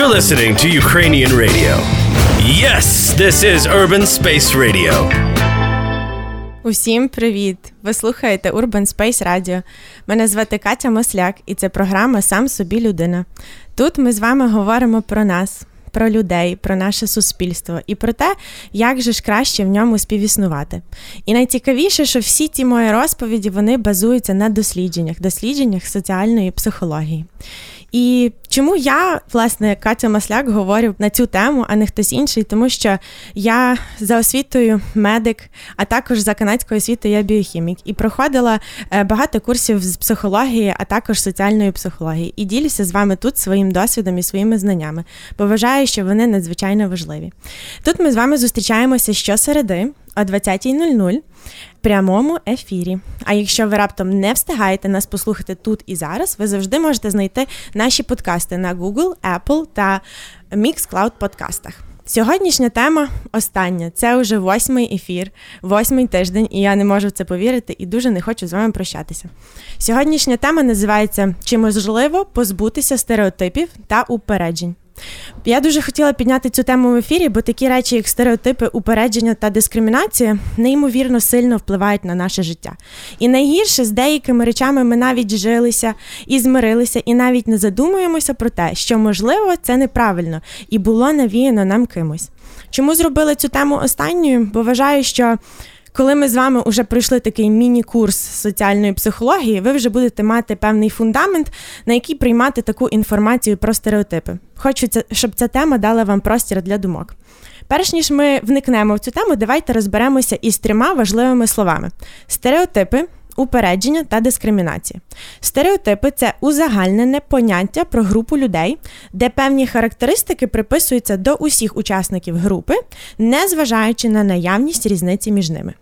You're listening to Ukrainian radio. Yes, this is Urban Space Radio. Усім привіт! Ви слухаєте Urban Space Radio. Мене звати Катя Масляк, і це програма Сам собі людина. Тут ми з вами говоримо про нас, про людей, про наше суспільство і про те, як же ж краще в ньому співіснувати. І найцікавіше, що всі ці мої розповіді вони базуються на дослідженнях, дослідженнях соціальної психології. І чому я, власне, Катя Масляк говорю на цю тему, а не хтось інший, тому що я за освітою медик, а також за канадською освітою я біохімік і проходила е, багато курсів з психології, а також соціальної психології. І ділюся з вами тут своїм досвідом і своїми знаннями, бо вважаю, що вони надзвичайно важливі. Тут ми з вами зустрічаємося щосереди о 20.00 прямому ефірі. А якщо ви раптом не встигаєте нас послухати тут і зараз, ви завжди можете знайти наші подкасти на Google, Apple та Mixcloud подкастах. Сьогоднішня тема остання. Це вже восьмий ефір, восьмий тиждень, і я не можу в це повірити і дуже не хочу з вами прощатися. Сьогоднішня тема називається Чи можливо позбутися стереотипів та упереджень. Я дуже хотіла підняти цю тему в ефірі, бо такі речі, як стереотипи, упередження та дискримінація, неймовірно сильно впливають на наше життя. І найгірше з деякими речами ми навіть жилися і змирилися, і навіть не задумуємося про те, що можливо це неправильно і було навіяно нам кимось. Чому зробили цю тему останньою? Бо вважаю, що коли ми з вами вже пройшли такий міні-курс соціальної психології, ви вже будете мати певний фундамент, на який приймати таку інформацію про стереотипи. Хочу, щоб ця тема дала вам простір для думок. Перш ніж ми вникнемо в цю тему, давайте розберемося із трьома важливими словами: стереотипи. Упередження та дискримінації. Стереотипи це узагальнене поняття про групу людей, де певні характеристики приписуються до усіх учасників групи, незважаючи на наявність різниці між ними.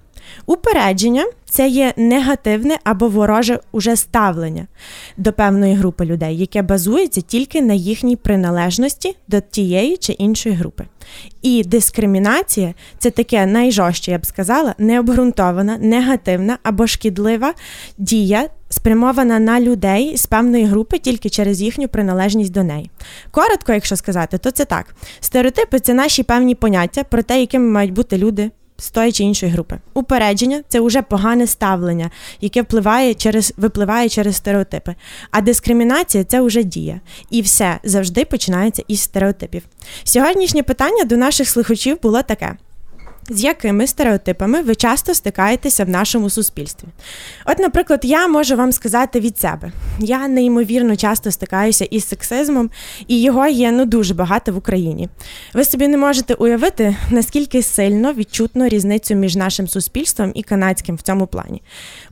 Упередження це є негативне або вороже уже ставлення до певної групи людей, яке базується тільки на їхній приналежності до тієї чи іншої групи. І дискримінація це таке найжорстче, я б сказала, необґрунтована, негативна або шкідлива дія, спрямована на людей з певної групи тільки через їхню приналежність до неї. Коротко, якщо сказати, то це так. Стереотипи це наші певні поняття про те, якими мають бути люди з тої чи іншої групи. Упередження це вже погане ставлення, яке впливає через випливає через стереотипи. А дискримінація це вже дія. І все завжди починається із стереотипів. Сьогоднішнє питання до наших слухачів було таке. З якими стереотипами ви часто стикаєтеся в нашому суспільстві? От, наприклад, я можу вам сказати від себе: я неймовірно часто стикаюся із сексизмом, і його є ну дуже багато в Україні. Ви собі не можете уявити, наскільки сильно відчутно різницю між нашим суспільством і канадським в цьому плані.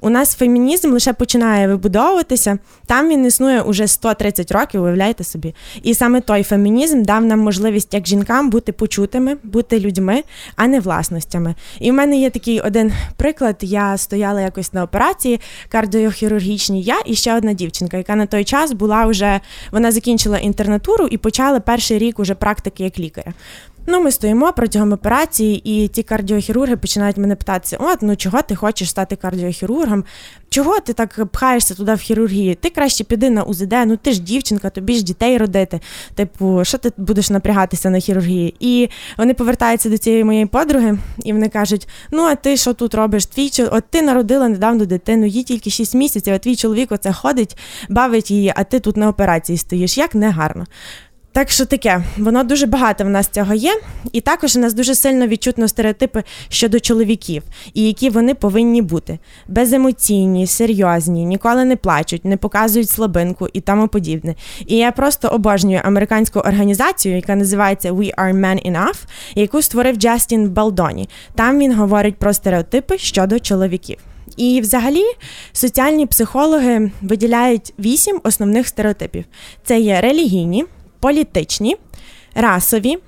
У нас фемінізм лише починає вибудовуватися, там він існує уже 130 років, уявляєте собі. І саме той фемінізм дав нам можливість як жінкам бути почутими, бути людьми, а не власними власностями. І в мене є такий один приклад. Я стояла якось на операції кардіохірургічній. Я і ще одна дівчинка, яка на той час була вже вона закінчила інтернатуру і почала перший рік уже практики як лікаря. Ну, ми стоїмо протягом операції, і ті кардіохірурги починають мене питатися: от ну чого ти хочеш стати кардіохірургом? Чого ти так пхаєшся туди в хірургії? Ти краще піди на УЗД, ну ти ж дівчинка, тобі ж дітей родити. Типу, що ти будеш напрягатися на хірургії? І вони повертаються до цієї моєї подруги, і вони кажуть: Ну, а ти що тут робиш? Твій от ти народила недавно дитину, їй тільки 6 місяців, а твій чоловік оце ходить, бавить її, а ти тут на операції стоїш. Як негарно. Так що таке, воно дуже багато в нас цього є, і також у нас дуже сильно відчутно стереотипи щодо чоловіків, і які вони повинні бути беземоційні, серйозні, ніколи не плачуть, не показують слабинку і тому подібне. І я просто обожнюю американську організацію, яка називається We Are Men Enough, яку створив Джастін Балдоні. Там він говорить про стереотипи щодо чоловіків. І, взагалі, соціальні психологи виділяють вісім основних стереотипів: це є релігійні політичні, расові,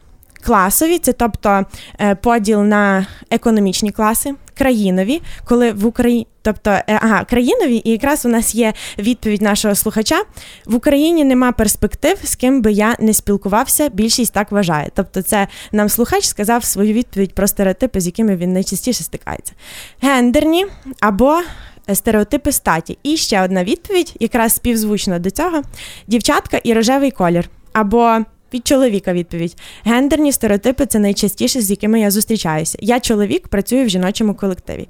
класові, це тобто е, поділ на економічні класи, країнові, коли в Україні. Тобто, е, ага, країнові, і якраз у нас є відповідь нашого слухача: в Україні нема перспектив, з ким би я не спілкувався. Більшість так вважає. Тобто, це нам слухач сказав свою відповідь про стереотипи, з якими він найчастіше стикається. Гендерні або стереотипи статі. І ще одна відповідь, якраз співзвучна до цього: дівчатка і рожевий колір або Від чоловіка відповідь. Гендерні стереотипи це найчастіше, з якими я зустрічаюся. Я чоловік, працюю в жіночому колективі.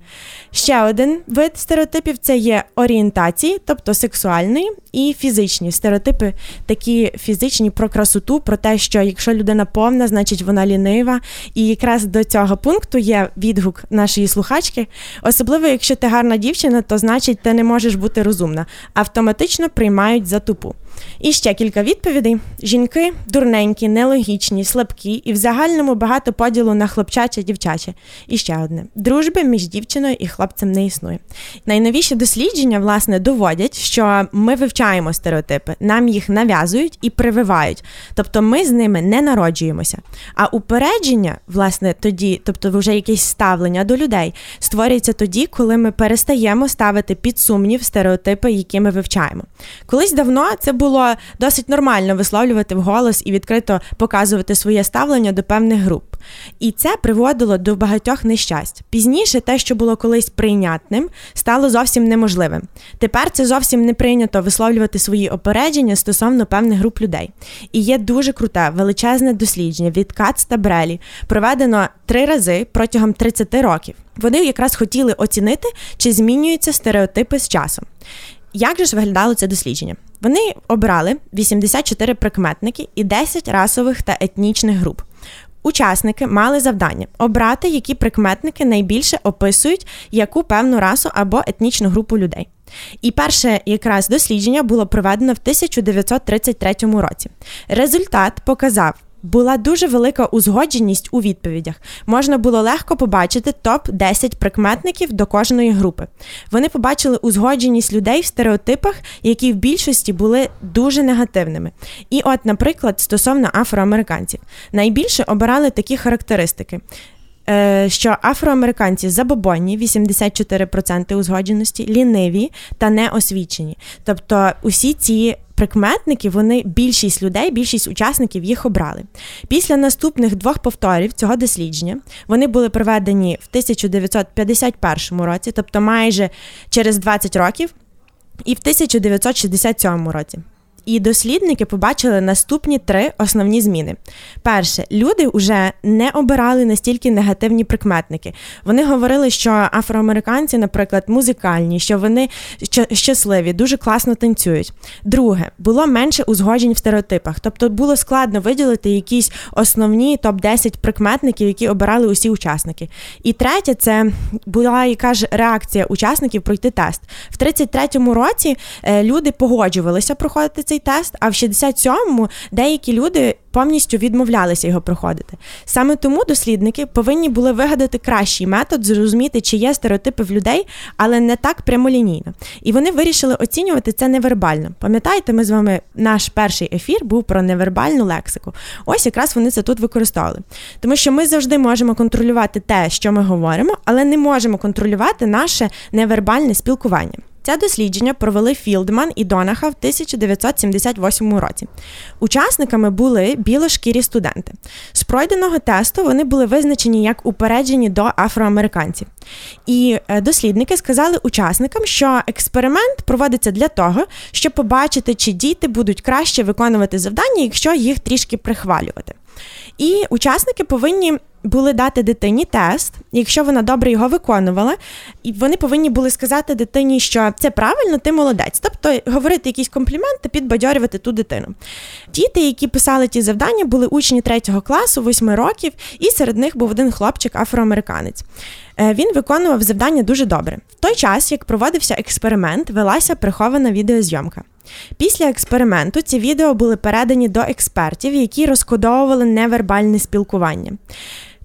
Ще один вид стереотипів це є орієнтації, тобто сексуальної, і фізичні стереотипи, такі фізичні про красоту, про те, що якщо людина повна, значить вона лінива. І якраз до цього пункту є відгук нашої слухачки. Особливо, якщо ти гарна дівчина, то значить ти не можеш бути розумна. Автоматично приймають за тупу. І ще кілька відповідей: жінки дурненькі, нелогічні, слабкі і в загальному багато поділу на хлопчаче дівчаче. І ще одне: дружби між дівчиною і хлопцем не існує. Найновіші дослідження, власне, доводять, що ми вивчаємо стереотипи, нам їх нав'язують і прививають. Тобто ми з ними не народжуємося. А упередження, власне, тоді, тобто вже якесь ставлення до людей, створюється тоді, коли ми перестаємо ставити під сумнів стереотипи, які ми вивчаємо. Колись давно це було було досить нормально висловлювати вголос і відкрито показувати своє ставлення до певних груп. І це приводило до багатьох нещасть. Пізніше те, що було колись прийнятним, стало зовсім неможливим. Тепер це зовсім не прийнято висловлювати свої опередження стосовно певних груп людей. І є дуже круте, величезне дослідження від Кац та Брелі, проведено три рази протягом 30 років. Вони якраз хотіли оцінити, чи змінюються стереотипи з часом. Як же ж виглядало це дослідження? Вони обрали 84 прикметники і 10 расових та етнічних груп. Учасники мали завдання обрати, які прикметники найбільше описують яку певну расу або етнічну групу людей. І перше якраз дослідження було проведено в 1933 році. Результат показав, була дуже велика узгодженість у відповідях. Можна було легко побачити топ 10 прикметників до кожної групи. Вони побачили узгодженість людей в стереотипах, які в більшості були дуже негативними. І, от, наприклад, стосовно афроамериканців, найбільше обирали такі характеристики. Е, що афроамериканці забобонні, 84% узгодженості, ліниві та неосвічені. Тобто усі ці прикметники, вони більшість людей, більшість учасників їх обрали. Після наступних двох повторів цього дослідження вони були проведені в 1951 році, тобто майже через 20 років, і в 1967 році. І дослідники побачили наступні три основні зміни. Перше, люди вже не обирали настільки негативні прикметники. Вони говорили, що афроамериканці, наприклад, музикальні, що вони щасливі, дуже класно танцюють. Друге, було менше узгоджень в стереотипах, тобто було складно виділити якісь основні топ-10 прикметників, які обирали усі учасники. І третє, це була яка ж реакція учасників пройти тест. В 33-му році е, люди погоджувалися проходити цей цей тест, а в 67-му деякі люди повністю відмовлялися його проходити. Саме тому дослідники повинні були вигадати кращий метод, зрозуміти, чи є стереотипи в людей, але не так прямолінійно. І вони вирішили оцінювати це невербально. Пам'ятаєте, ми з вами наш перший ефір був про невербальну лексику. Ось якраз вони це тут використовували. Тому що ми завжди можемо контролювати те, що ми говоримо, але не можемо контролювати наше невербальне спілкування. Це дослідження провели Філдман і Донаха в 1978 році. Учасниками були білошкірі студенти. З пройденого тесту вони були визначені як упереджені до афроамериканців. І е, дослідники сказали учасникам, що експеримент проводиться для того, щоб побачити, чи діти будуть краще виконувати завдання, якщо їх трішки прихвалювати. І учасники повинні були дати дитині тест, якщо вона добре його виконувала, і вони повинні були сказати дитині, що це правильно, ти молодець. Тобто говорити якісь компліменти, підбадьорювати ту дитину. Діти, які писали ті завдання, були учні третього класу, восьми років, і серед них був один хлопчик афроамериканець. Е, він виконував завдання дуже добре. В той час, як проводився експеримент, велася прихована відеозйомка. Після експерименту ці відео були передані до експертів, які розкодовували невербальне спілкування.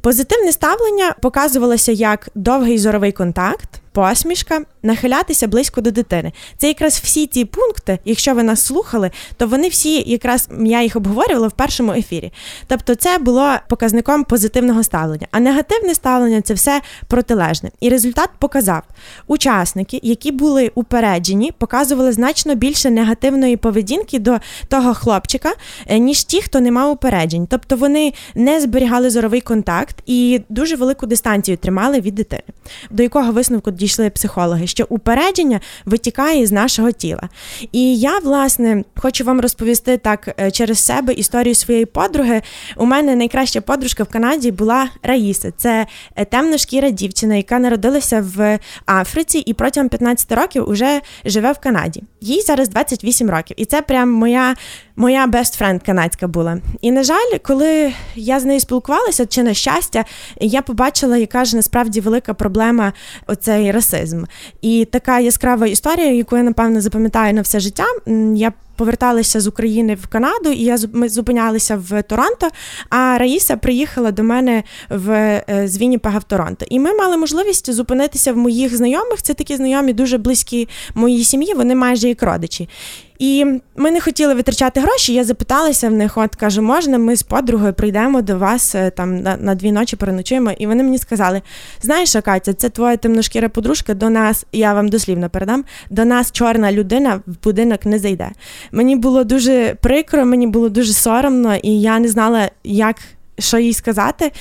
Позитивне ставлення показувалося як довгий зоровий контакт, посмішка, нахилятися близько до дитини. Це якраз всі ті пункти, якщо ви нас слухали, то вони всі якраз я їх обговорювала в першому ефірі. Тобто, це було показником позитивного ставлення, а негативне ставлення це все протилежне. І результат показав, учасники, які були упереджені, показували значно більше негативної поведінки до того хлопчика, е, ніж ті, хто не мав упереджень. Тобто вони не зберігали зоровий контакт і дуже велику дистанцію тримали від дитини. До якого висновку дійшли психологи, що упередження витікає з нашого тіла. І я, власне, хочу вам розповісти так е, через себе історію своєї подруги. У мене найкраща подружка в Канаді була Раїса. Це е, темношкіра дівчина, яка народилася в Африці і протягом 15 років уже живе в Канаді. Їй зараз 28 років, і це прям моя моя best friend канадська була. І на жаль, коли я з нею спілкувалася, чи на щастя, я побачила, яка ж насправді велика проблема оцей расизм. І така яскрава історія, яку я напевно запам'ятаю на все життя. Я поверталися з України в Канаду, і я ми зупинялися в Торонто. А Раїса приїхала до мене в е, з Вінніпега в Торонто. І ми мали можливість зупинитися в моїх знайомих. Це такі знайомі, дуже близькі моїй сім'ї. Вони майже як родичі. І ми не хотіли витрачати гроші. Я запиталася в них, от кажу, можна, ми з подругою прийдемо до вас е, там на на дві ночі переночуємо. І вони мені сказали: знаєш, Катя, це твоя темношкіра подружка. До нас, я вам дослівно передам, до нас чорна людина в будинок не зайде. Мені було дуже прикро, мені було дуже соромно, і я не знала, як що їй сказати.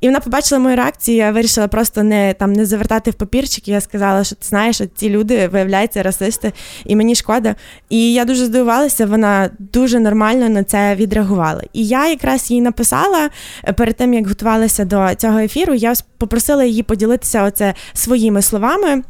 І вона побачила мою реакцію, я вирішила просто не там не завертати в папірчик. Я сказала, що ти знаєш, що ці люди виявляються расисти, і мені шкода. І я дуже здивувалася, вона дуже нормально на це відреагувала. І я якраз їй написала е, перед тим, як готувалася до цього ефіру, я попросила її поділитися оце своїми словами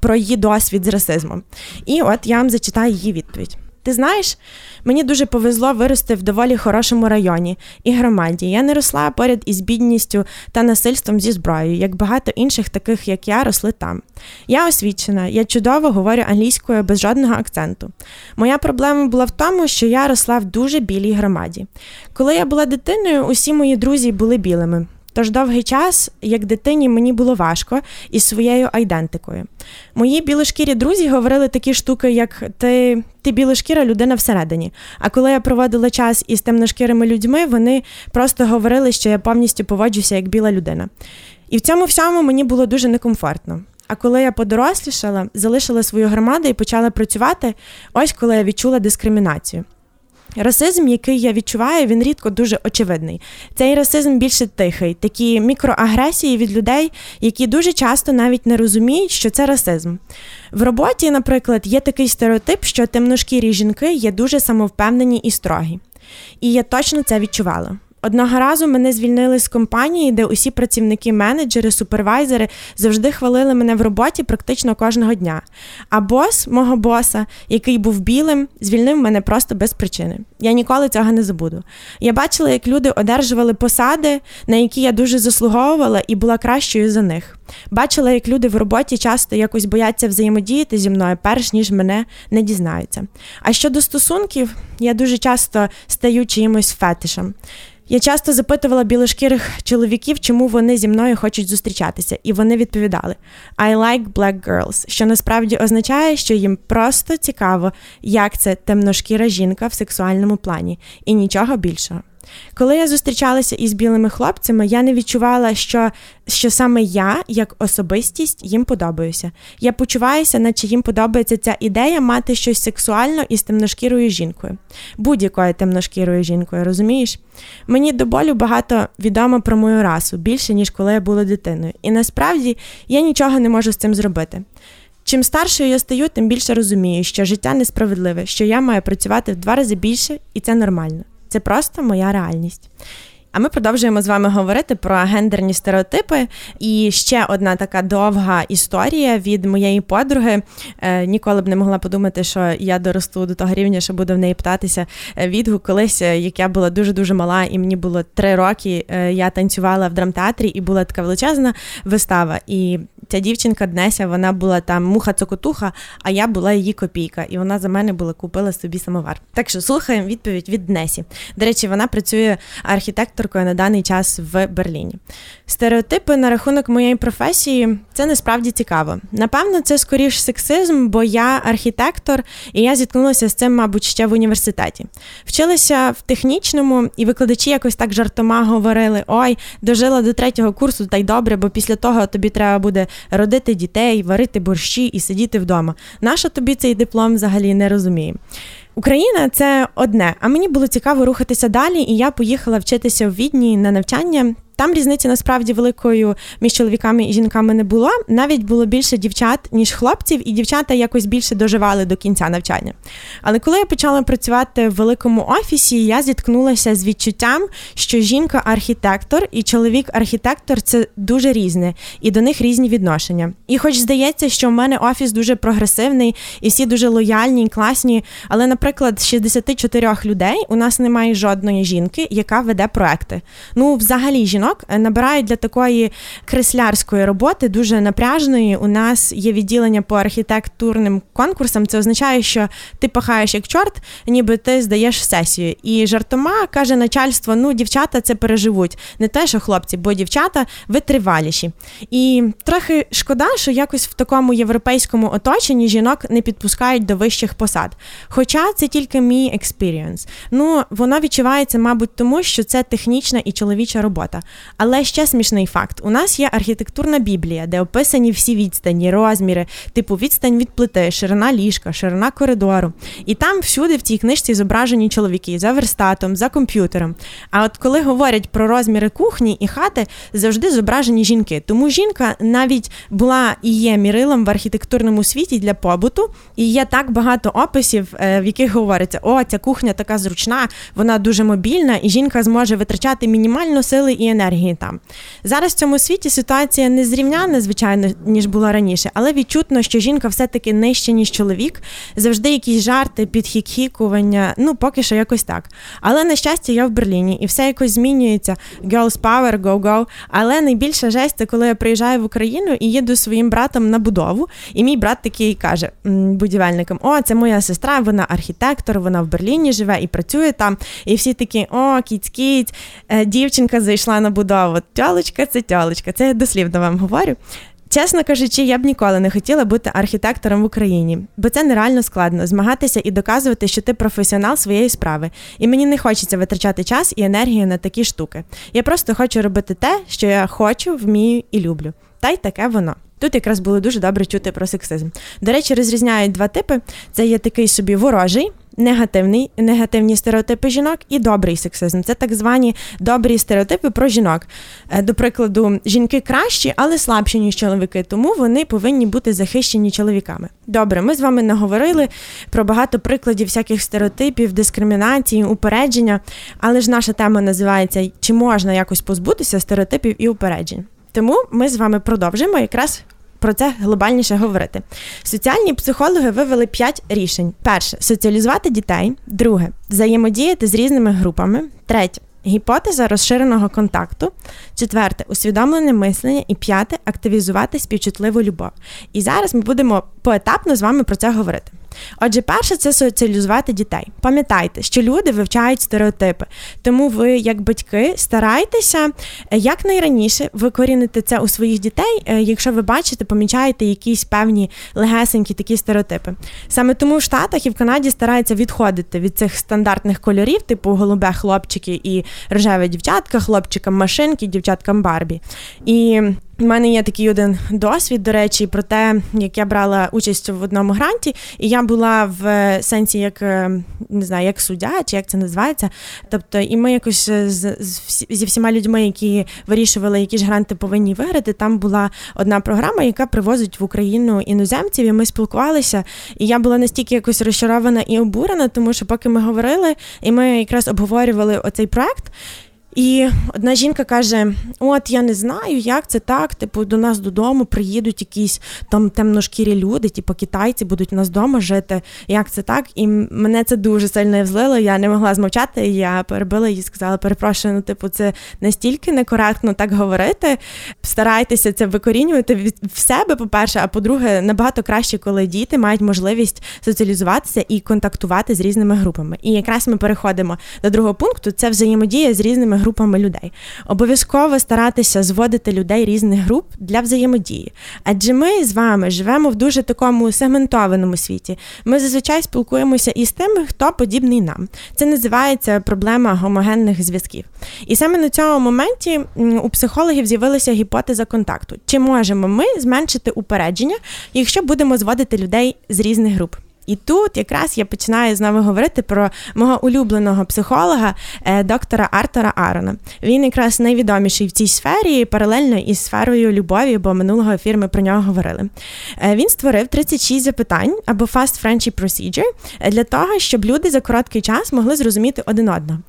про її досвід з расизмом. І от я вам зачитаю її відповідь. Ти знаєш, мені дуже повезло вирости в доволі хорошому районі і громаді. Я не росла поряд із бідністю та насильством зі зброєю, як багато інших, таких як я, росли там. Я освічена, я чудово говорю англійською без жодного акценту. Моя проблема була в тому, що я росла в дуже білій громаді. Коли я була дитиною, усі мої друзі були білими. Тож довгий час, як дитині, мені було важко із своєю айдентикою. Мої білошкірі друзі говорили такі штуки, як ти ти білошкіра людина всередині. А коли я проводила час із темношкірими людьми, вони просто говорили, що я повністю поводжуся як біла людина. І в цьому всьому мені було дуже некомфортно. А коли я подорослішала, залишила свою громаду і почала працювати, ось коли я відчула дискримінацію. Расизм, який я відчуваю, він рідко дуже очевидний. Цей расизм більше тихий, такі мікроагресії від людей, які дуже часто навіть не розуміють, що це расизм. В роботі, наприклад, є такий стереотип, що темношкірі жінки є дуже самовпевнені і строгі. І я точно це відчувала. Одного разу мене звільнили з компанії, де усі працівники, менеджери, супервайзери завжди хвалили мене в роботі практично кожного дня. А бос мого боса, який був білим, звільнив мене просто без причини. Я ніколи цього не забуду. Я бачила, як люди одержували посади, на які я дуже заслуговувала і була кращою за них. Бачила, як люди в роботі часто якось бояться взаємодіяти зі мною, перш ніж мене не дізнаються. А щодо стосунків, я дуже часто стаю чиїмось фетишем. Я часто запитувала білошкірих чоловіків, чому вони зі мною хочуть зустрічатися, і вони відповідали: I like black girls, що насправді означає, що їм просто цікаво, як це темношкіра жінка в сексуальному плані, і нічого більшого. Коли я зустрічалася із білими хлопцями, я не відчувала, що що саме я, як особистість, їм подобаюся. Я почуваюся, наче їм подобається ця ідея мати щось сексуально із темношкірою жінкою, будь-якою темношкірою жінкою, розумієш? Мені до болю багато відомо про мою расу, більше, ніж коли я була дитиною. І насправді я нічого не можу з цим зробити. Чим старшою я стаю, тим більше розумію, що життя несправедливе, що я маю працювати в два рази більше, і це нормально. Це просто моя реальність. А ми продовжуємо з вами говорити про гендерні стереотипи. І ще одна така довга історія від моєї подруги. Е, ніколи б не могла подумати, що я доросту до того рівня, що буду в неї питатися е, відгук. Колись, е, як я була дуже дуже мала, і мені було три роки. Я танцювала в драмтеатрі, і була така величезна вистава. І ця дівчинка Днеся, вона була там муха цокотуха, а я була її копійка, і вона за мене була купила собі самовар. Так що слухаємо відповідь від Днесі. До речі, вона працює архітекторкою на даний час в Берліні. Стереотипи на рахунок моєї професії це насправді цікаво. Напевно, це скоріш сексизм, бо я архітектор, і я зіткнулася з цим, мабуть, ще в університеті. Вчилася в технічному, і викладачі якось так жартома говорили: ой, дожила до третього курсу, та й добре, бо після того тобі треба буде родити дітей, варити борщі і сидіти вдома. Наша тобі цей диплом взагалі не розуміє. Україна це одне, а мені було цікаво рухатися далі, і я поїхала вчитися в відні на навчання там різниці насправді великою між чоловіками і жінками не було. Навіть було більше дівчат, ніж хлопців, і дівчата якось більше доживали до кінця навчання. Але коли я почала працювати в великому офісі, я зіткнулася з відчуттям, що жінка-архітектор і чоловік-архітектор це дуже різне, і до них різні відношення. І, хоч здається, що в мене офіс дуже прогресивний і всі дуже лояльні і класні, але, наприклад, з 64 людей у нас немає жодної жінки, яка веде проекти. Ну, взагалі, жінок набирають для такої креслярської роботи дуже напряжної. У нас є відділення по архітектурним конкурсам. Це означає, що ти пахаєш як чорт, ніби ти здаєш сесію. І жартома каже начальство: ну, дівчата це переживуть. Не те, що хлопці, бо дівчата витриваліші. І трохи шкода, що якось в такому європейському оточенні жінок не підпускають до вищих посад. Хоча це тільки мій experience. Ну, воно відчувається, мабуть, тому що це технічна і чоловіча робота. Але ще смішний факт: у нас є архітектурна біблія, де описані всі відстані, розміри, типу відстань від плити, ширина ліжка, ширина коридору. І там всюди в цій книжці зображені чоловіки за верстатом, за комп'ютером. А от коли говорять про розміри кухні і хати, завжди зображені жінки. Тому жінка навіть була і є мірилом в архітектурному світі для побуту, і є так багато описів, е, в яких говориться: о, ця кухня така зручна, вона дуже мобільна, і жінка зможе витрачати мінімально сили і енергії там. Зараз в цьому світі ситуація не зрівняна, звичайно, ніж була раніше, але відчутно, що жінка все-таки нижча, ніж чоловік. Завжди якісь жарти, підхікхікування, ну поки що якось так. Але на щастя, я в Берліні, і все якось змінюється. Girls power, go-go. Але найбільша жесть це коли я приїжджаю в Україну і їду своїм братом на будову. І мій брат такий каже будівельникам: О, це моя сестра, вона архітектор, вона в Берліні живе і працює там. І всі такі, о, кіць-кіць, е, дівчинка зайшла на будову. Тьолочка, це тьолочка. Це я дослівно вам говорю. Чесно кажучи, я б ніколи не хотіла бути архітектором в Україні, бо це нереально складно змагатися і доказувати, що ти професіонал своєї справи. І мені не хочеться витрачати час і енергію на такі штуки. Я просто хочу робити те, що я хочу, вмію і люблю. Та й таке воно. Тут якраз було дуже добре чути про сексизм. До речі, розрізняють два типи: це є такий собі ворожий, негативний, негативні стереотипи жінок і добрий сексизм. Це так звані добрі стереотипи про жінок. Е, до прикладу, жінки кращі, але слабші, ніж чоловіки, тому вони повинні бути захищені чоловіками. Добре, ми з вами наговорили про багато прикладів всяких стереотипів, дискримінації, упередження, але ж наша тема називається Чи можна якось позбутися стереотипів і упереджень? Тому ми з вами продовжимо якраз про це глобальніше говорити. Соціальні психологи вивели п'ять рішень: перше соціалізувати дітей, друге взаємодіяти з різними групами, третє. Гіпотеза розширеного контакту, четверте усвідомлене мислення, і п'яте активізувати співчутливу любов. І зараз ми будемо поетапно з вами про це говорити. Отже, перше це соціалізувати дітей. Пам'ятайте, що люди вивчають стереотипи, тому ви, як батьки, старайтеся е, якнайраніше викорінити це у своїх дітей, е, якщо ви бачите, помічаєте якісь певні легесенькі такі стереотипи. Саме тому в Штатах і в Канаді стараються відходити від цих стандартних кольорів, типу голубе хлопчики і рожеве дівчатка, хлопчикам машинки, дівчаткам Барбі. І у мене є такий один досвід, до речі, про те, як я брала участь в одному гранті, і я була в сенсі, як е, не знаю, як суддя, чи як це називається. Тобто, і ми якось з, з зі всіма людьми, які вирішували, які ж гранти повинні виграти. Там була одна програма, яка привозить в Україну іноземців, і ми спілкувалися. І я була настільки якось розчарована і обурена, тому що поки ми говорили, і ми якраз обговорювали оцей проект. І одна жінка каже: От я не знаю, як це так. Типу, до нас додому приїдуть якісь там темношкірі люди, типу китайці будуть у нас вдома жити. Як це так? І мене це дуже сильно взлило. Я не могла змовчати. Я перебила її, сказала: перепрошую, ну типу, це настільки некоректно так говорити. Старайтеся це викорінювати від в себе, по-перше, а по-друге, набагато краще, коли діти мають можливість соціалізуватися і контактувати з різними групами. І якраз ми переходимо до другого пункту: це взаємодія з різними групами людей. Обов'язково старатися зводити людей різних груп для взаємодії. Адже ми з вами живемо в дуже такому сегментованому світі. Ми зазвичай спілкуємося із тими, хто подібний нам. Це називається проблема гомогенних зв'язків. І саме на цьому моменті у психологів з'явилася гіпотеза контакту. Чи можемо ми зменшити упередження, якщо будемо зводити людей з різних груп? І тут якраз я починаю знову говорити про мого улюбленого психолога, е, доктора Артора Арона. Він якраз найвідоміший в цій сфері, паралельно із сферою любові, бо минулого ефіру ми про нього говорили. Е, він створив 36 запитань або Fast Friendship Procedure для того, щоб люди за короткий час могли зрозуміти один одного.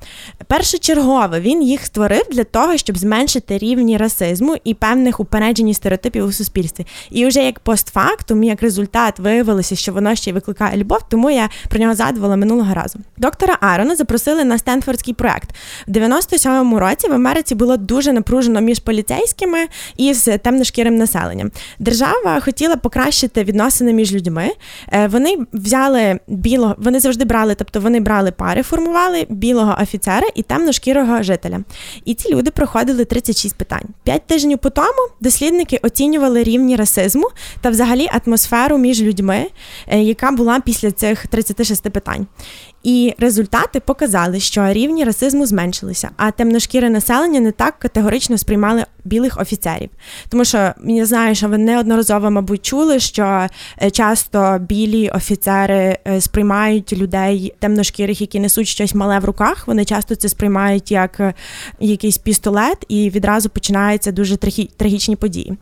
Першочергово він їх створив для того, щоб зменшити рівні расизму і певних упереджень стереотипів у суспільстві. І вже як постфактум, як результат, виявилося, що воно ще й викликає любов, тому я про нього згадувала минулого разу. Доктора Арона запросили на Стенфордський проект. В 97-му році в Америці було дуже напружено між поліцейськими і з темношкірим населенням. Держава хотіла покращити відносини між людьми. Е, вони взяли білого, вони завжди брали, тобто вони брали пари, формували білого офіцера і темношкірого жителя. І ці люди проходили 36 питань. П'ять тижнів по тому дослідники оцінювали рівні расизму та взагалі атмосферу між людьми, е, яка була після цих 36 питань. І результати показали, що рівні расизму зменшилися, а темношкіре населення не так категорично сприймали білих офіцерів. Тому що я знаю, що ви неодноразово, мабуть, чули, що е, часто білі офіцери е, сприймають людей темношкірих, які несуть щось мале в руках. Вони часто це сприймають як е, якийсь пістолет, і відразу починаються дуже трагічні події.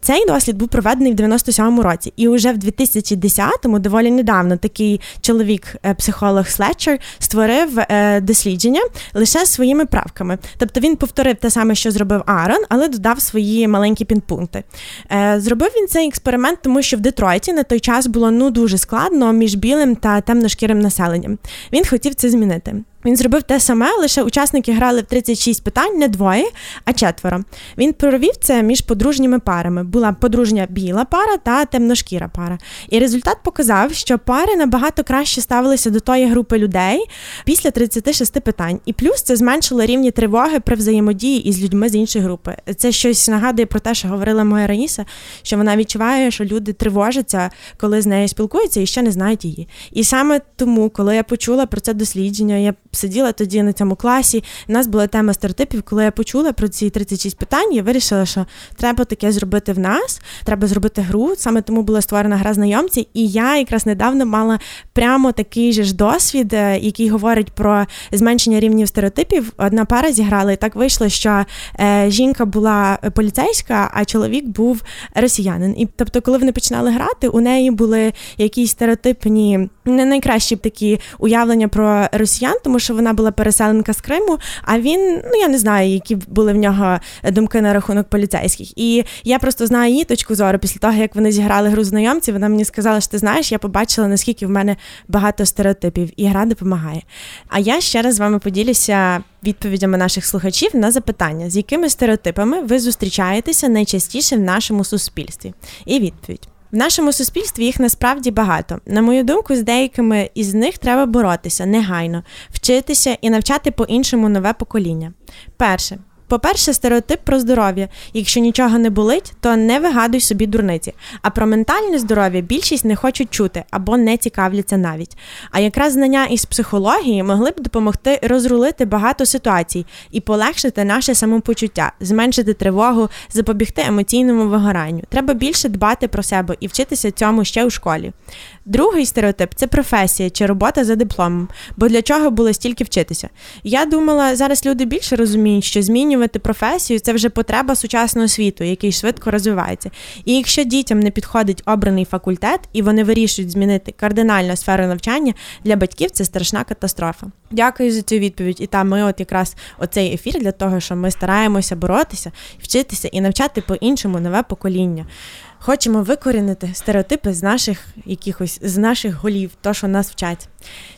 Цей дослід був проведений в 97-му році, і уже в 2010-му, доволі недавно, такий чоловік-психолог Флетчер створив е, дослідження лише своїми правками. Тобто він повторив те саме, що зробив Аарон, але додав свої маленькі пінпункти. Е, зробив він цей експеримент, тому що в Детройті на той час було ну дуже складно між білим та темношкірим населенням. Він хотів це змінити. Він зробив те саме, лише учасники грали в 36 питань не двоє, а четверо. Він провів це між подружніми парами. Була подружня біла пара та темношкіра пара. І результат показав, що пари набагато краще ставилися до тої групи людей після 36 питань. І плюс це зменшило рівні тривоги при взаємодії із людьми з іншої групи. Це щось нагадує про те, що говорила моя Раїса, що вона відчуває, що люди тривожаться, коли з нею спілкуються і ще не знають її. І саме тому, коли я почула про це дослідження, я сиділа тоді на цьому класі. У нас була тема стереотипів. Коли я почула про ці 36 питань, я вирішила, що треба таке зробити в нас, треба зробити гру. Саме тому була створена гра знайомці. І я якраз недавно мала прямо такий же ж досвід, е, який говорить про зменшення рівнів стереотипів. Одна пара зіграла, і так вийшло, що е, жінка була поліцейська, а чоловік був росіянин. І тобто, коли вони починали грати, у неї були якісь стереотипні, не найкращі такі уявлення про росіян, тому що вона була переселенка з Криму. А він, ну я не знаю, які були в нього думки на рахунок поліцейських. І я просто знаю її точку зору. Після того, як вони зіграли гру знайомці, вона мені сказала, що ти знаєш, я побачила, наскільки в мене багато стереотипів, і гра допомагає. А я ще раз з вами поділюся відповідями наших слухачів на запитання, з якими стереотипами ви зустрічаєтеся найчастіше в нашому суспільстві. І відповідь. В нашому суспільстві їх насправді багато. На мою думку, з деякими із них треба боротися негайно, вчитися і навчати по-іншому нове покоління. Перше. По-перше, стереотип про здоров'я. Якщо нічого не болить, то не вигадуй собі дурниці. А про ментальне здоров'я більшість не хочуть чути або не цікавляться навіть. А якраз знання із психології могли б допомогти розрулити багато ситуацій і полегшити наше самопочуття, зменшити тривогу, запобігти емоційному вигоранню. Треба більше дбати про себе і вчитися цьому ще у школі. Другий стереотип це професія чи робота за дипломом. Бо для чого було стільки вчитися? Я думала, зараз люди більше розуміють, що змінювати професію це вже потреба сучасного світу, який швидко розвивається. І якщо дітям не підходить обраний факультет і вони вирішують змінити кардинальну сферу навчання, для батьків це страшна катастрофа. Дякую за цю відповідь. І там ми, от якраз оцей ефір для того, що ми стараємося боротися, вчитися і навчати по-іншому нове покоління. Хочемо викорінити стереотипи з наших якихось з наших голів, то що нас вчать.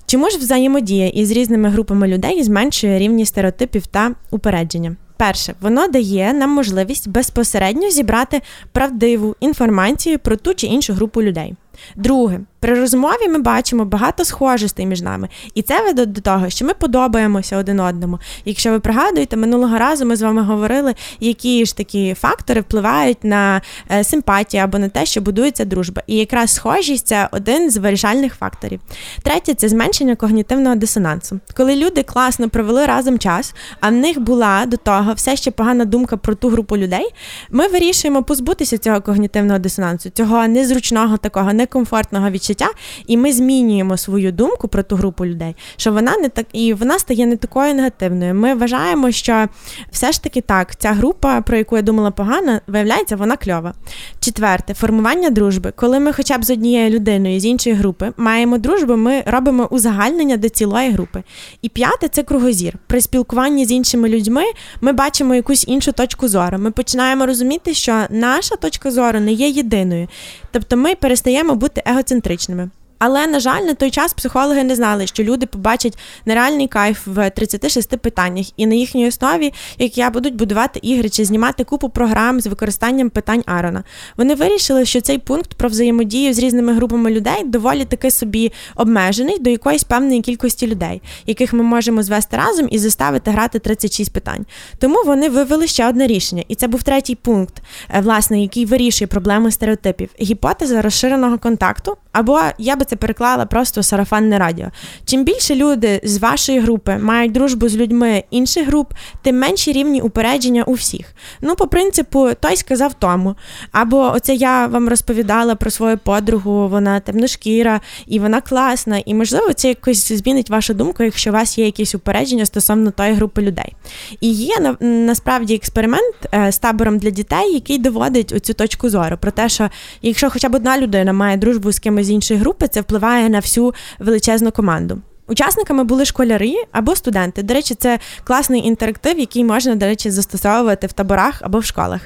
Чому ж взаємодія із різними групами людей зменшує рівні стереотипів та упередження? Перше, воно дає нам можливість безпосередньо зібрати правдиву інформацію про ту чи іншу групу людей. Друге, при розмові ми бачимо багато схожостей між нами, і це веде до того, що ми подобаємося один одному. Якщо ви пригадуєте, минулого разу ми з вами говорили, які ж такі фактори впливають на е, симпатію або на те, що будується дружба. І якраз схожість це один з вирішальних факторів. Третє це зменшення когнітивного дисонансу. Коли люди класно провели разом час, а в них була до того все ще погана думка про ту групу людей, ми вирішуємо позбутися цього когнітивного дисонансу, цього незручного такого некомфортного відчуття відчуття, і ми змінюємо свою думку про ту групу людей, що вона не так і вона стає не такою негативною. Ми вважаємо, що все ж таки так, ця група, про яку я думала погано, виявляється, вона кльова. Четверте формування дружби. Коли ми, хоча б з однією людиною з іншої групи, маємо дружбу, ми робимо узагальнення до цілої групи. І п'яте це кругозір. При спілкуванні з іншими людьми ми бачимо якусь іншу точку зору. Ми починаємо розуміти, що наша точка зору не є єдиною. Тобто ми перестаємо бути егоцентричними. içinimi. Але на жаль, на той час психологи не знали, що люди побачать нереальний кайф в 36 питаннях, і на їхній основі, як я будуть будувати ігри чи знімати купу програм з використанням питань Арона. Вони вирішили, що цей пункт про взаємодію з різними групами людей доволі таки собі обмежений до якоїсь певної кількості людей, яких ми можемо звести разом і заставити грати 36 питань. Тому вони вивели ще одне рішення, і це був третій пункт, е, власне, який вирішує проблему стереотипів: гіпотеза розширеного контакту, або я би це переклала просто сарафанне радіо. Чим більше люди з вашої групи мають дружбу з людьми інших груп, тим менші рівні упередження у всіх. Ну, по принципу, той сказав тому. Або оце я вам розповідала про свою подругу, вона темношкіра, і вона класна, і можливо це якось змінить вашу думку, якщо у вас є якісь упередження стосовно тої групи людей. І є насправді експеримент е, з табором для дітей, який доводить оцю точку зору про те, що якщо хоча б одна людина має дружбу з кимось з іншої групи, це впливає на всю величезну команду. Учасниками були школяри або студенти. До речі, це класний інтерактив, який можна, до речі, застосовувати в таборах або в школах.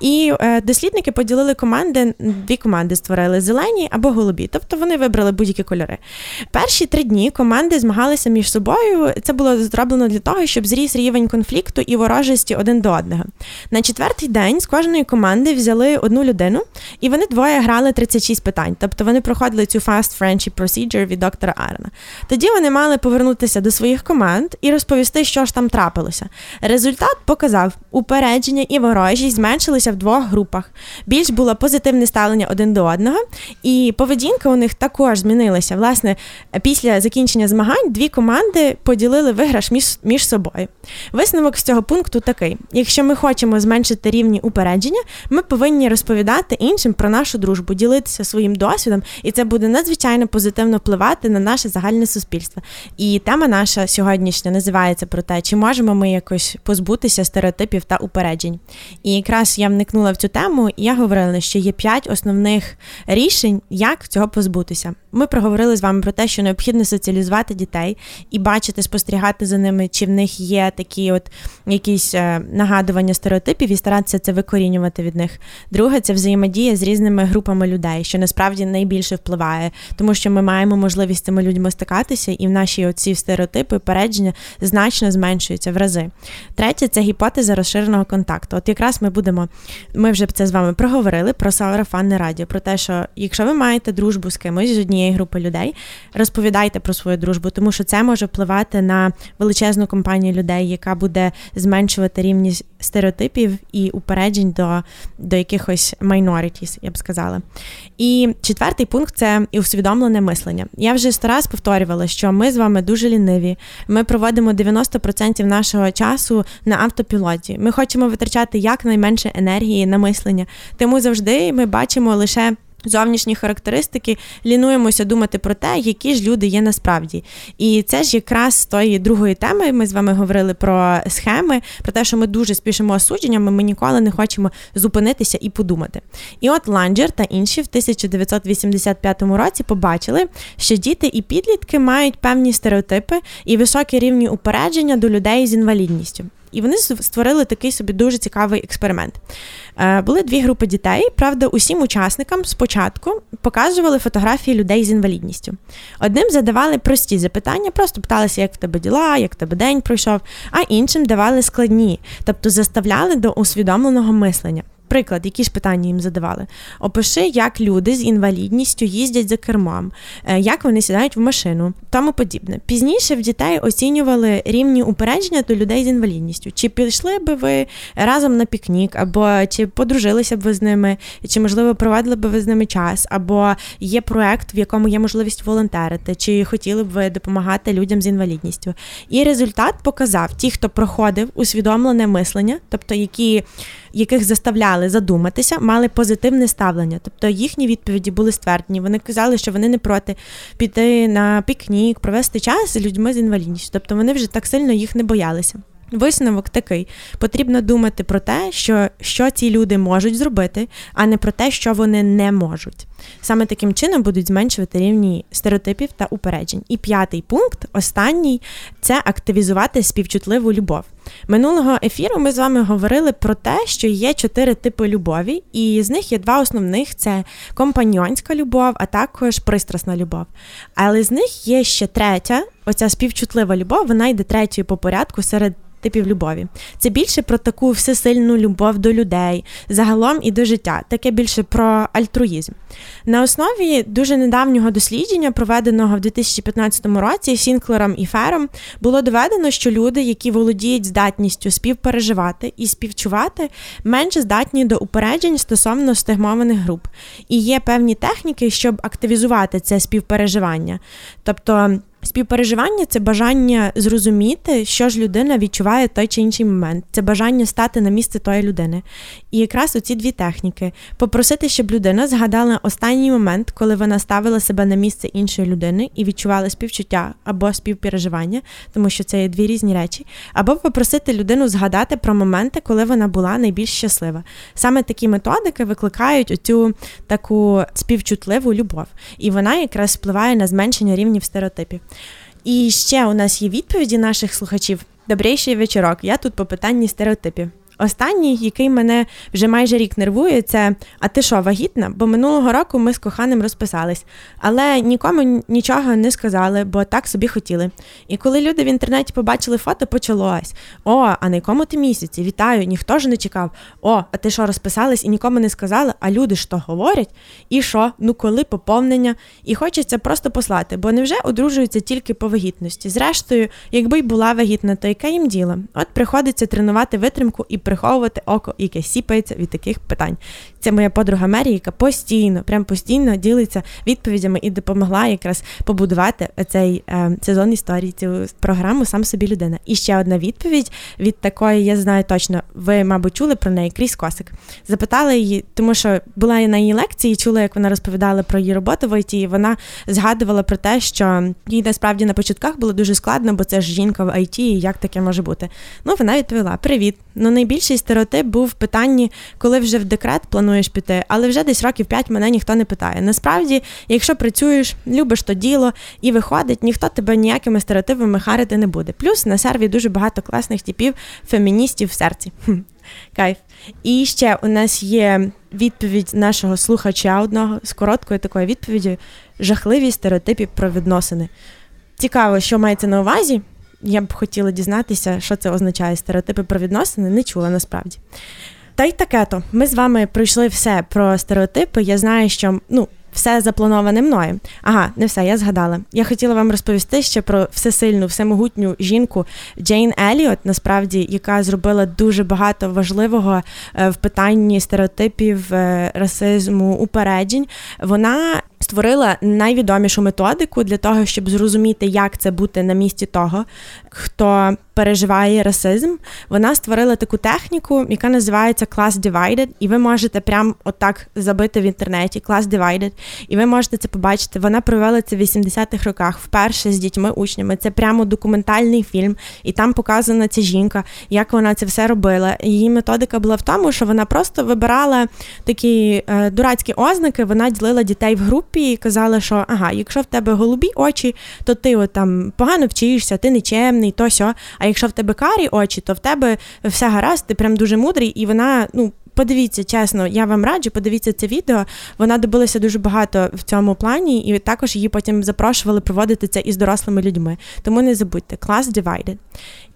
І е, дослідники поділили команди, дві команди створили зелені або голубі, тобто вони вибрали будь-які кольори. Перші три дні команди змагалися між собою. Це було зроблено для того, щоб зріс рівень конфлікту і ворожості один до одного. На четвертий день з кожної команди взяли одну людину, і вони двоє грали 36 питань. Тобто вони проходили цю fast friendship procedure від доктора Арена. Тоді вони вони мали повернутися до своїх команд і розповісти, що ж там трапилося. Результат показав, упередження і ворожість зменшилися в двох групах. Більш було позитивне ставлення один до одного, і поведінка у них також змінилася. Власне, після закінчення змагань дві команди поділили виграш між, між собою. Висновок з цього пункту такий: якщо ми хочемо зменшити рівні упередження, ми повинні розповідати іншим про нашу дружбу, ділитися своїм досвідом, і це буде надзвичайно позитивно впливати на наше загальне суспільство суспільства. І тема наша сьогоднішня називається про те, чи можемо ми якось позбутися стереотипів та упереджень. І якраз я вникнула в цю тему, і я говорила, що є п'ять основних рішень, як цього позбутися. Ми проговорили з вами про те, що необхідно соціалізувати дітей і бачити, спостерігати за ними, чи в них є такі от якісь е, нагадування стереотипів, і старатися це викорінювати від них. Друге, це взаємодія з різними групами людей, що насправді найбільше впливає, тому що ми маємо можливість з цими людьми стикатися, і в наші оці стереотипи передження значно зменшуються в рази. Третє це гіпотеза розширеного контакту. От якраз ми будемо, ми вже це з вами проговорили про сарафанне радіо, про те, що якщо ви маєте дружбу з кимось з однієї групи людей, розповідайте про свою дружбу, тому що це може впливати на величезну компанію людей, яка буде зменшувати рівність стереотипів і упереджень до до якихось minorities, я б сказала. І четвертий пункт це усвідомлене мислення. Я вже сто раз повторювала, що ми з вами дуже ліниві. Ми проводимо 90% нашого часу на автопілоті. Ми хочемо витрачати якнайменше енергії на мислення, тому завжди ми бачимо лише зовнішні характеристики, лінуємося думати про те, які ж люди є насправді. І це ж якраз з тої другої теми. Ми з вами говорили про схеми, про те, що ми дуже спішимо осудженнями, ми ніколи не хочемо зупинитися і подумати. І от Ланджер та інші в 1985 році побачили, що діти і підлітки мають певні стереотипи і високі рівні упередження до людей з інвалідністю. І вони створили такий собі дуже цікавий експеримент. Е, були дві групи дітей. Правда, усім учасникам спочатку показували фотографії людей з інвалідністю. Одним задавали прості запитання, просто питалися, як в тебе діла, як в тебе день пройшов, а іншим давали складні, тобто заставляли до усвідомленого мислення. Приклад, які ж питання їм задавали. Опиши, як люди з інвалідністю їздять за кермом, е, як вони сідають в машину, тому подібне. Пізніше в дітей оцінювали рівні упередження до людей з інвалідністю. Чи пішли би ви разом на пікнік, або чи подружилися б ви з ними, чи, можливо, проводили б ви з ними час, або є проект, в якому є можливість волонтерити, чи хотіли б ви допомагати людям з інвалідністю. І результат показав: ті, хто проходив усвідомлене мислення, тобто які. Яких заставляли задуматися, мали позитивне ставлення. Тобто їхні відповіді були ствердні. Вони казали, що вони не проти піти на пікнік, провести час з людьми з інвалідністю. Тобто вони вже так сильно їх не боялися. Висновок такий: потрібно думати про те, що що ці люди можуть зробити, а не про те, що вони не можуть. Саме таким чином будуть зменшувати рівні стереотипів та упереджень. І п'ятий пункт, останній це активізувати співчутливу любов. Минулого ефіру ми з вами говорили про те, що є чотири типи любові, і з них є два основних: це компаньонська любов, а також пристрасна любов. Але з них є ще третя, оця співчутлива любов, вона йде третьою по порядку серед типів любові. Це більше про таку всесильну любов до людей, загалом і до життя, таке більше про альтруїзм. На основі дуже недавнього дослідження, проведеного в 2015 році Сінклером і Фером, було доведено, що люди, які володіють здатністю співпереживати і співчувати, менше здатні до упереджень стосовно стигмованих груп. І є певні техніки, щоб активізувати це співпереживання. Тобто Співпереживання це бажання зрозуміти, що ж людина відчуває той чи інший момент. Це бажання стати на місце тої людини. І якраз оці дві техніки: попросити, щоб людина згадала останній момент, коли вона ставила себе на місце іншої людини і відчувала співчуття або співпереживання, тому що це є дві різні речі, або попросити людину згадати про моменти, коли вона була найбільш щаслива. Саме такі методики викликають оцю таку співчутливу любов, і вона якраз впливає на зменшення рівнів стереотипів. І ще у нас є відповіді наших слухачів. Добрейший вечорок. Я тут по питанні стереотипів. Останній, який мене вже майже рік нервує, це а ти що, вагітна? Бо минулого року ми з коханим розписались, але нікому нічого не сказали, бо так собі хотіли. І коли люди в інтернеті побачили фото, почалось: О, а на якому ти місяці? Вітаю, ніхто ж не чекав. О, а ти що розписались і нікому не сказали? А люди ж то говорять? І що? Ну коли поповнення? І хочеться просто послати, бо невже одружуються тільки по вагітності? Зрештою, якби й була вагітна, то яке їм діло? От приходиться тренувати витримку і приховувати око, яке сіпається від таких питань. Це моя подруга Мері, яка постійно, прям постійно ділиться відповідями і допомогла якраз побудувати цей е, сезон історії, цю програму сам собі людина. І ще одна відповідь від такої, я знаю точно, ви, мабуть, чули про неї Кріс Косик. Запитала її, тому що була я на її лекції, чула, як вона розповідала про її роботу в ІТ, і вона згадувала про те, що їй насправді на початках було дуже складно, бо це ж жінка в ІТ, і як таке може бути. Ну, вона відповіла: Привіт. Ну, найбільший стереотип був в питанні, коли вже в декрет плануєш піти, але вже десь років п'ять мене ніхто не питає. Насправді, якщо працюєш, любиш то діло і виходить, ніхто тебе ніякими стереотипами харити не буде. Плюс на серві дуже багато класних типів феміністів в серці. Кайф. І ще у нас є відповідь нашого слухача одного з короткою такою відповіддю: жахливі стереотипи про відносини. Цікаво, що мається на увазі. Я б хотіла дізнатися, що це означає стереотипи про відносини, не чула насправді. Та й таке то. Ми з вами пройшли все про стереотипи. Я знаю, що ну. Все заплановане мною. Ага, не все, я згадала. Я хотіла вам розповісти ще про всесильну, всемогутню жінку Джейн Еліот, насправді, яка зробила дуже багато важливого е, в питанні стереотипів, е, расизму, упереджень. Вона створила найвідомішу методику для того, щоб зрозуміти, як це бути на місці того, хто переживає расизм. Вона створила таку техніку, яка називається Class Divided, і ви можете прям отак забити в інтернеті Class Divided, і ви можете це побачити. Вона провела це в 80-х роках вперше з дітьми-учнями. Це прямо документальний фільм, і там показана ця жінка, як вона це все робила. Її методика була в тому, що вона просто вибирала такі е, дурацькі ознаки, вона ділила дітей в групі і казала, що ага, якщо в тебе голубі очі, то ти от там погано вчишся, ти нечемний, то сьо. А якщо в тебе карі очі, то в тебе все гаразд, ти прям дуже мудрий, і вона, ну. Подивіться, чесно, я вам раджу, подивіться це відео. Вона добилася дуже багато в цьому плані, і також її потім запрошували проводити це із дорослими людьми. Тому не забудьте, клас divided.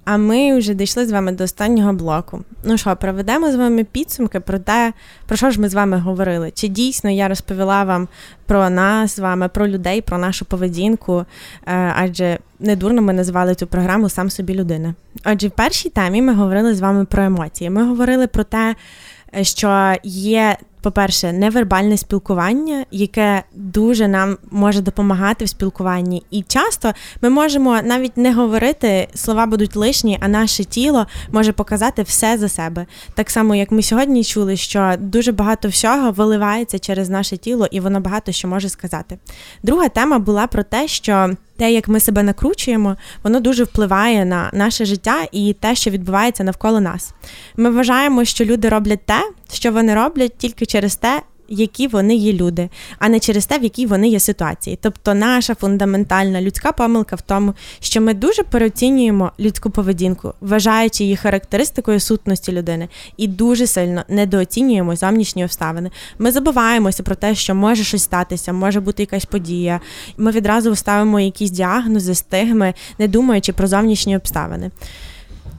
А ми вже дійшли з вами до останнього блоку. Ну що, проведемо з вами підсумки про те, про що ж ми з вами говорили. Чи дійсно я розповіла вам про нас з вами, про людей, про нашу поведінку? Е, адже недурно ми називали цю програму сам собі людина. Отже, в першій темі ми говорили з вами про емоції. Ми говорили про те, що є по-перше, невербальне спілкування, яке дуже нам може допомагати в спілкуванні. І часто ми можемо навіть не говорити, слова будуть лишні, а наше тіло може показати все за себе. Так само, як ми сьогодні чули, що дуже багато всього виливається через наше тіло, і воно багато що може сказати. Друга тема була про те, що те, як ми себе накручуємо, воно дуже впливає на наше життя і те, що відбувається навколо нас. Ми вважаємо, що люди роблять те, що вони роблять тільки через те, які вони є люди, а не через те, в якій вони є ситуації. Тобто, наша фундаментальна людська помилка в тому, що ми дуже переоцінюємо людську поведінку, вважаючи її характеристикою сутності людини, і дуже сильно недооцінюємо зовнішні обставини. Ми забуваємося про те, що може щось статися, може бути якась подія. Ми відразу ставимо якісь діагнози, стигми, не думаючи про зовнішні обставини.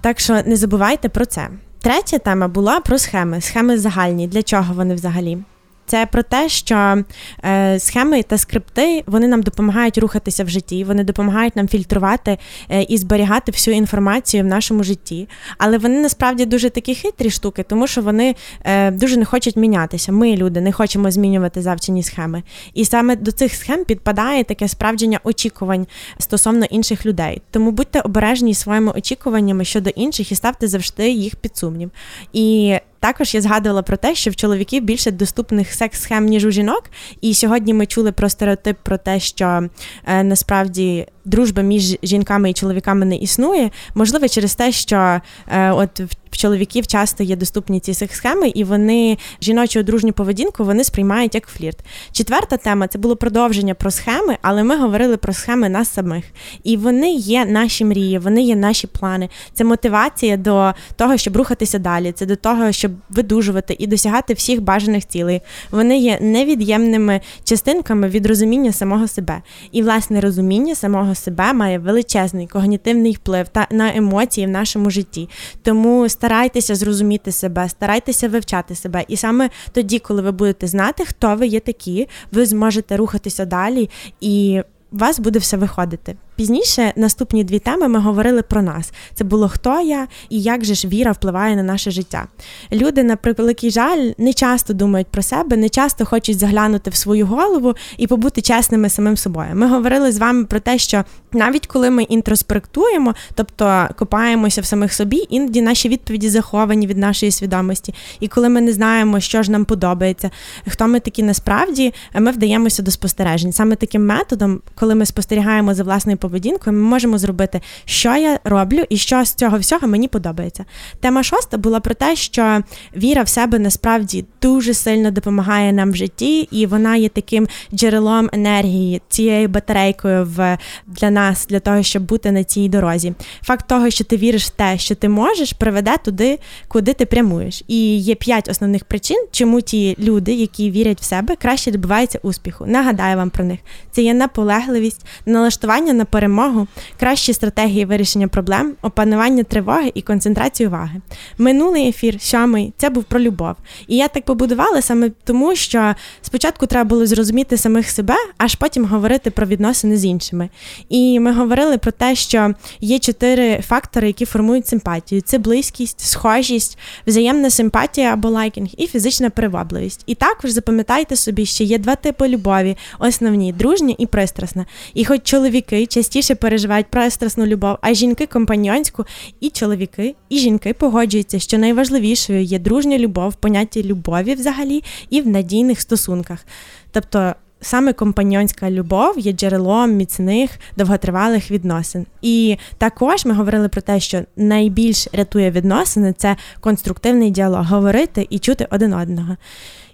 Так що не забувайте про це. Третя тема була про схеми. Схеми загальні. Для чого вони взагалі? Це про те, що е, схеми та скрипти вони нам допомагають рухатися в житті, вони допомагають нам фільтрувати е, і зберігати всю інформацію в нашому житті. Але вони насправді дуже такі хитрі штуки, тому що вони е, дуже не хочуть мінятися. Ми, люди, не хочемо змінювати завчені схеми. І саме до цих схем підпадає таке справдження очікувань стосовно інших людей. Тому будьте обережні своїми очікуваннями щодо інших і ставте завжди їх під сумнів. І також я згадувала про те, що в чоловіків більше доступних секс-схем, ніж у жінок. І сьогодні ми чули про стереотип про те, що е, насправді дружба між жінками і чоловіками не існує. Можливо, через те, що е, от в чоловіків часто є доступні ці схеми, і вони жіночу дружню поведінку вони сприймають як флірт. Четверта тема це було продовження про схеми, але ми говорили про схеми нас самих. І вони є наші мрії, вони є наші плани. Це мотивація до того, щоб рухатися далі. Це до того, щоб видужувати і досягати всіх бажаних цілей. Вони є невід'ємними частинками від розуміння самого себе. І власне розуміння самого себе має величезний когнітивний вплив та на емоції в нашому житті. Тому старайтеся зрозуміти себе, старайтеся вивчати себе. І саме тоді, коли ви будете знати, хто ви є такі, ви зможете рухатися далі і у вас буде все виходити. Пізніше наступні дві теми ми говорили про нас. Це було хто я і як же ж віра впливає на наше життя. Люди, на превеликий жаль, не часто думають про себе, не часто хочуть заглянути в свою голову і побути чесними самим собою. Ми говорили з вами про те, що навіть коли ми інтроспектуємо, тобто копаємося в самих собі, іноді наші відповіді заховані від нашої свідомості. І коли ми не знаємо, що ж нам подобається, хто ми такі насправді, ми вдаємося до спостережень. Саме таким методом, коли ми спостерігаємо за власною поведінкою, ми можемо зробити, що я роблю і що з цього всього мені подобається. Тема шоста була про те, що віра в себе насправді дуже сильно допомагає нам в житті, і вона є таким джерелом енергії, цією батарейкою в для нас, для того, щоб бути на цій дорозі. Факт того, що ти віриш в те, що ти можеш, приведе туди, куди ти прямуєш. І є п'ять основних причин, чому ті люди, які вірять в себе, краще добиваються успіху. Нагадаю вам про них: це є наполегливість, налаштування на перемогу, кращі стратегії вирішення проблем, опанування тривоги і концентрацію уваги. Минулий ефір, сьомий, це був про любов. І я так побудувала саме тому, що спочатку треба було зрозуміти самих себе, аж потім говорити про відносини з іншими. І ми говорили про те, що є чотири фактори, які формують симпатію: це близькість, схожість, взаємна симпатія або лайкінг і фізична привабливість. І також запам'ятайте собі, що є два типи любові: основні дружня і пристрасна. І хоч чоловіки частіше переживають пристрасну любов, а жінки компаньонську, і чоловіки, і жінки погоджуються, що найважливішою є дружня любов в понятті любові взагалі і в надійних стосунках. Тобто саме компаньонська любов є джерелом міцних довготривалих відносин. І також ми говорили про те, що найбільш рятує відносини це конструктивний діалог, говорити і чути один одного.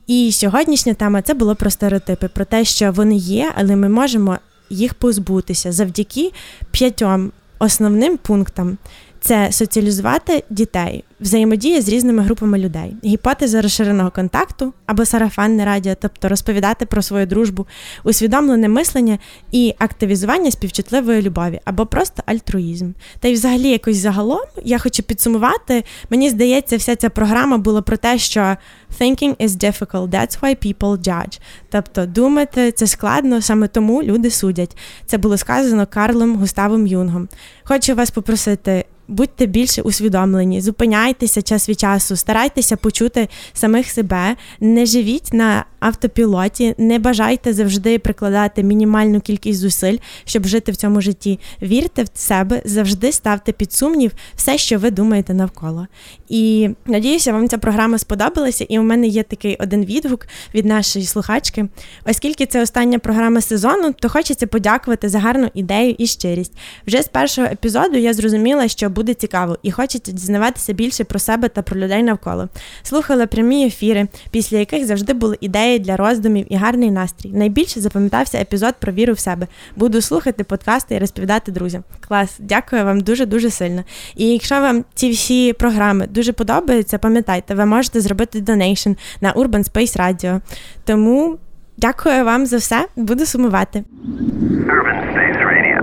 І сьогоднішня тема це було про стереотипи, про те, що вони є, але ми можемо їх позбутися завдяки п'ятьом основним пунктам. Це соціалізувати дітей, взаємодія з різними групами людей, гіпотеза розширеного контакту або сарафанне радіо, тобто розповідати про свою дружбу, усвідомлене мислення і активізування співчутливої любові, або просто альтруїзм. Та й взагалі якось загалом я хочу підсумувати. Мені здається, вся ця програма була про те, що thinking is difficult, that's why people judge. Тобто думати це складно, саме тому люди судять. Це було сказано Карлом Густавом Юнгом. Хочу вас попросити будьте більше усвідомлені, зупиняйтеся час від часу, старайтеся почути самих себе, не живіть на автопілоті, не бажайте завжди прикладати мінімальну кількість зусиль, щоб жити в цьому житті. Вірте в себе, завжди ставте під сумнів все, що ви думаєте навколо. І надіюся, вам ця програма сподобалася. І у мене є такий один відгук від нашої слухачки. Оскільки це остання програма сезону, то хочеться подякувати за гарну ідею і щирість. Вже з першого епізоду я зрозуміла, що буде цікаво, і хочеться дізнаватися більше про себе та про людей навколо. Слухала прямі ефіри, після яких завжди були ідеї для роздумів і гарний настрій. Найбільше запам'ятався епізод про віру в себе. Буду слухати подкасти і розповідати друзям. Клас, дякую вам дуже дуже сильно. І якщо вам ці всі програми дуже подобаються, пам'ятайте, ви можете зробити donation на Urban Space Radio. Тому дякую вам за все. Буду сумувати. Urban Space Radio.